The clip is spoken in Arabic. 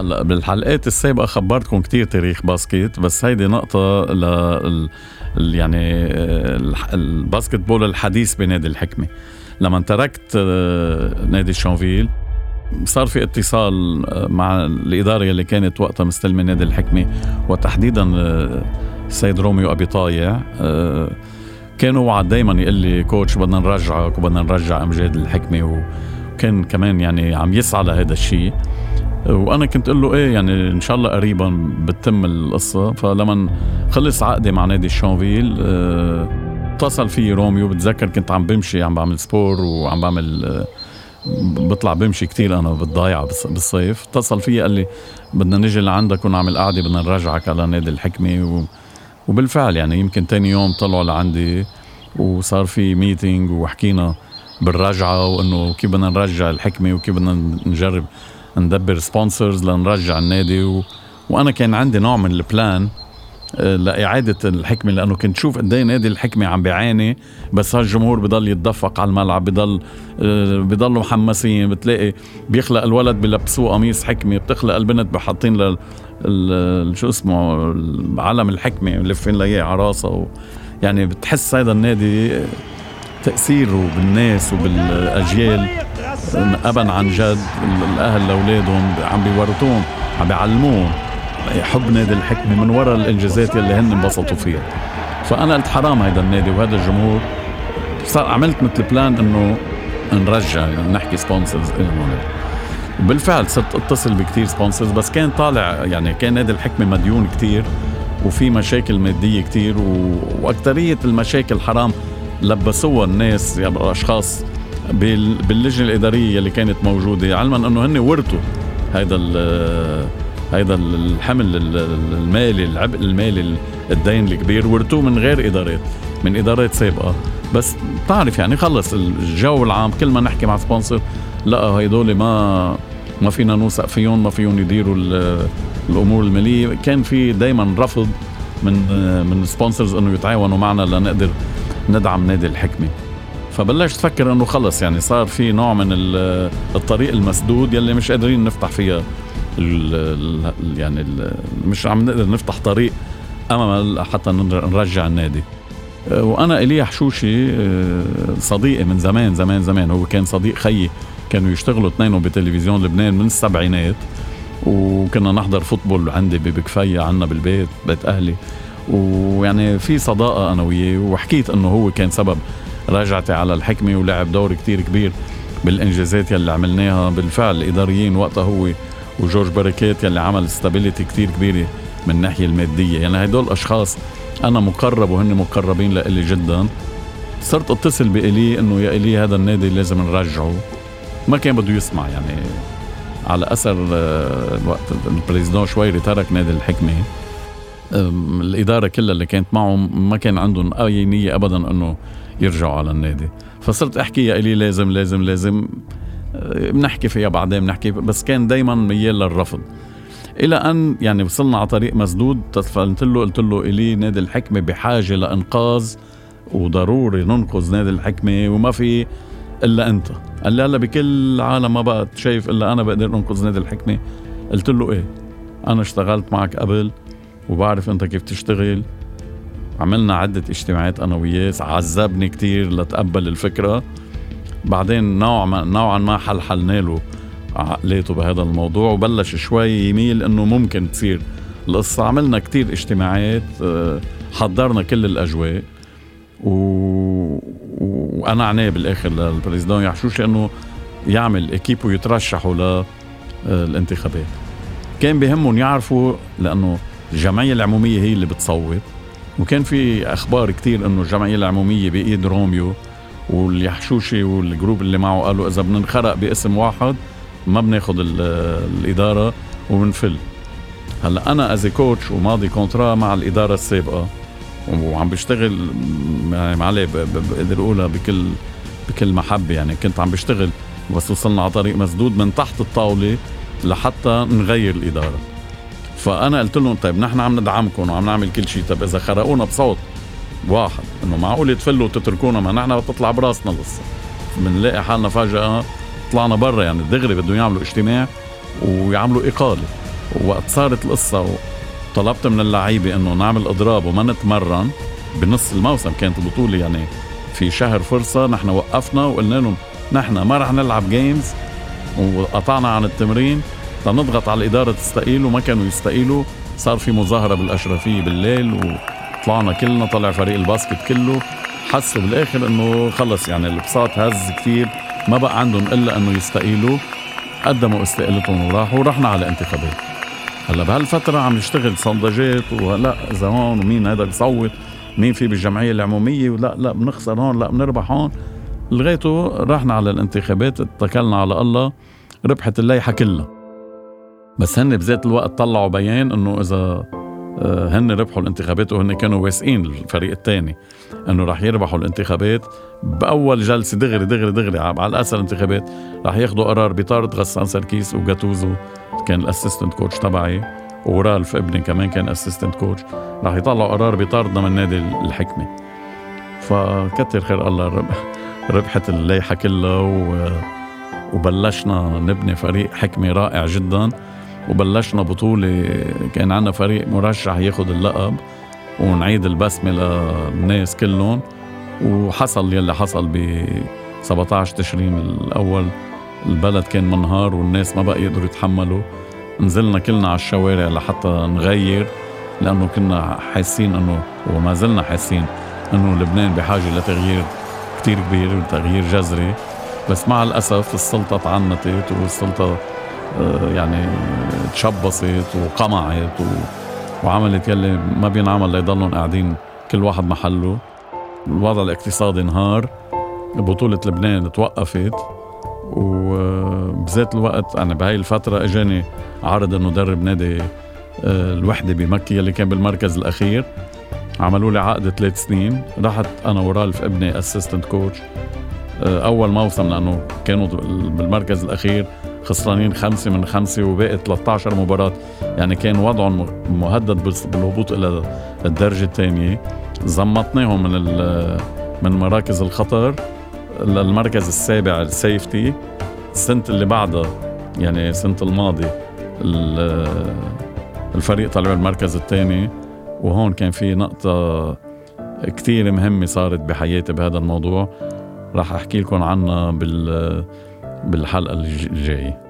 هلا بالحلقات السابقة خبرتكم كتير تاريخ basket بس هيدي نقطة ل يعني ال basketball الحديث بنادي الحكمة. لما تركت آه، نادي شانفيل صار في اتصال آه، مع الإدارة اللي كانت وقتها مستلمة نادي الحكمة وتحديدا آه، السيد روميو أبي طايع كان وعد دايما يقول لي coach بدنا نرجعك وبدنا نرجع أمجاد الحكمة. وكان كمان يعني عم يسعى لهذا الشيء. وأنا كنت أقول له إيه يعني إن شاء الله قريبا بتتم القصة فلما خلص عقدي مع نادي الشانفيل آه اتصل في روميو بتذكر كنت عم بمشي عم بعمل sport وعم بعمل آه بطلع بمشي كتير أنا بالضيعة بالصيف. اتصل في قال لي بدنا نجي لعندك ونعمل قعدة بدنا نرجعك على نادي الحكمة و وبالفعل يعني يمكن تاني يوم طلعوا لعندي وصار في meeting وحكينا بالرجعة وإنه كيف بدنا نرجع الحكمة وكيف بدنا نجرب ندبر sponsors لنرجع النادي و... وأنا كان عندي نوع من ال plan آه، لإعادة الحكمة لأنه كنت شوف قد إيه نادي الحكمة عم بيعاني بس هالجمهور بضل يتدفق على الملعب بضل آه، بضلوا محمسين بتلاقي بيخلق الولد بلبسوه قميص حكمة بتخلق البنت بحاطين ل شو اسمه علم الحكمة ملفين له اياه على راسها. يعني بتحس هذا النادي تأثيره بالناس وبالأجيال أبا عن جد الأهل لأولادهم عم بيورطوهم عم بيعلموهم. حب نادي الحكمة من وراء الإنجازات اللي هن انبسطوا فيها. فأنا قلت حرام هيدا النادي وهذا الجمهور. صار عملت مثل plan إنه نرجع يعني نحكي sponsors وبالفعل صرت اتصل بكثير sponsors بس كان طالع يعني كان نادي الحكمة مديون كثير وفي مشاكل مادية كثير و... واكثريه المشاكل حرام لبسوها الناس يعني أشخاص باللجنة الإدارية اللي كانت موجودة علما إنه هن ورثوا هذا هذا الحمل المالي العبء المالي الدين الكبير ورثوه من غير إدارات من إدارات سابقة. بس بتعرف يعني خلص الجو العام كل ما نحكي مع سبونسر لا هيدول ما ما فينا نوثق فيهم ما فيهم يديروا الأمور المالية. كان في دائما رفض من من سبونسرز إنه يتعاونوا معنا لنقدر ندعم نادي الحكمة. فبلشت أفكر إنه خلص يعني صار في نوع من الطريق المسدود يلي مش قادرين نفتح فيها يعني مش عم نقدر نفتح طريق امل حتى نرجع النادي. وأنا إلي حشوشي صديقي من زمان زمان زمان هو كان صديق خيي كانوا يشتغلوا اثنينهم بتلفزيون لبنان من السبعينات وكنا نحضر football عندي ببكفيا عنا بالبيت بيت أهلي. ويعني في صداقة أنا وياه وحكيت إنه هو كان سبب رجعتي على الحكمة ولعب دور كتير كبير بالإنجازات يلي عملناها. بالفعل الإداريين وقتها هو وجورج بركات يلي عمل stability كتير كبيرة من الناحية المادية. يعني هدول أشخاص أنا مقرب وهن مقربين لإلي جدا. صرت أتصل بإلي إنه يا إلي هذا النادي لازم نرجعه ما كان بده يسمع يعني. على أثر آه، وقت البريزيدون شويري ترك نادي الحكمة. الإدارة كلها اللي كانت معه ما كان عندهم أي نية ابدا إنه يرجعوا على النادي. فصرت أحكي يا إلي لازم لازم لازم. آه، بنحكي فيها بعدين بنحكي بس كان دايما ميال للرفض. إلى أن يعني وصلنا على طريق مسدود قلت له قلت له إلي نادي الحكمة بحاجة لإنقاذ وضروري ننقذ نادي الحكمة وما في إلا أنت. قال لي هلا بكل عالم ما بقى شايف إلا أنا بقدر أنقذ نادي الحكمة. قلت له إيه؟ أنا اشتغلت معك قبل وبعرف انت كيف تشتغل. عملنا عدة اجتماعات أنا وياه عذبني كتير لتقبل الفكرة. بعدين نوع ما نوعا ما حلحلنا له عقليته بهذا الموضوع وبلش شوي يميل إنه ممكن تصير القصة عملنا كتير اجتماعات آه، حضرنا كل الأجواء. و... وأنا عناه بالآخر للبريزيدون يحشوش إنه يعمل اكيب ويترشحوا للانتخابات كان بهمهم يعرفوا لأنه الجمعية العمومية هي اللي بتصوت. وكان في أخبار كتير إنه الجمعية العمومية بإيد روميو واليحشوشي والجروب اللي معه قالوا إذا بدنا نخرق باسم واحد ما بناخذ الإدارة وبنفل. هلأ أنا as coach وماضي contrat مع الإدارة السابقة وعم بشتغل يعني معلي بقدر أقولها بكل بكل محبة يعني كنت عم بشتغل بس وصلنا على طريق مسدود من تحت الطاولة لحتى نغير الإدارة. فأنا قلت لهم طيب نحن عم ندعمكم وعم نعمل كل شيء. طيب إذا خرقونا بصوت واحد إنه معقول تفلوا وتتركونا ما نحن بتطلع براسنا القصة بنلاقي حالنا فجأة طلعنا برا يعني دغري بدهم يعملوا اجتماع ويعملوا إقالة. وقت صارت القصة وطلبت من اللعيبة إنه نعمل إضراب وما نتمرن بنص الموسم. كانت البطولة يعني في شهر فرصة نحن وقفنا وقلنا لهم نحن ما رح نلعب games وقطعنا عن التمرين. تنضغط على الإدارة تستقيل وما كانوا يستقيلوا. صار في مظاهرة بالأشرفية بالليل وطلعنا كلنا طلع فريق ال basket كله. حسوا بالآخر إنه خلص يعني البساط هز كثير ما بقى عندهم إلا إنه يستقيلوا. قدموا استقالتهم وراحوا ورحنا على انتخابات. هلأ بهالفترة عم نشتغل صندجات ولا اذا هون ومين هذا بيصوت؟ مين في بالجمعية العمومية؟ ولا لا بنخسر هون لا بنربح هون. لغايته رحنا على الانتخابات اتكلنا على الله ربحت الليحة كلها. بس هن بذات الوقت طلعوا بيان إنه إذا آه، هن ربحوا الانتخابات وهن كانوا واثقين الفريق الثاني إنه رح يربحوا الانتخابات بأول جلسة دغري دغري دغري على الاسر الانتخابات رح ياخذوا قرار بطرد غسان سركيس وجاتوزو كان ال assistant coach تبعي ورالف إبني كمان كان assistant coach رح يطلعوا قرار بطردنا من نادي الحكمة فكتر خير الله ربحت اللايحة كلها. وبلشنا نبني فريق حكمة رائع جدا وبلشنا بطولة كان عندنا فريق مرشح ياخد اللقب ونعيد البسمة للناس كلهم. وحصل يلي حصل ب 17 تشرين الأول. البلد كان منهار والناس ما بقى يقدروا يتحملوا. نزلنا كلنا على الشوارع لحتى نغير لأنه كنا حاسين أنه وما زلنا حاسين أنه لبنان بحاجة لتغيير كتير كبير وتغيير جذري. بس مع الأسف السلطة تعنتت والسلطة يعني تشبصت وقمعت. وعملت يلي ما بينعمل ليضلهم قاعدين كل واحد محله. الوضع الاقتصادي انهار بطولة لبنان توقفت وبذات الوقت أنا بهاي الفترة إجاني عرض إنه درب نادي آه، الوحدة بمكة يلي كان بالمركز الأخير. عملوا لي عقد ثلاث سنين رحت أنا ورالف ابني اسيستنت كوتش آه، أول موسم لأنه كانوا بالمركز الأخير. خسرانين خمسة من خمسة وباقي 13 مباراة. يعني كان وضعهم مهدد بالهبوط إلى الدرجة الثانية زمطناهم من من مراكز الخطر للمركز السابع السيفتي. السنة اللي بعدها يعني السنة الماضي الفريق طلع المركز الثاني وهون كان في نقطة كتير مهمة صارت بحياتي بهذا الموضوع. راح أحكي لكم عنها بال بالحلقة الجاية.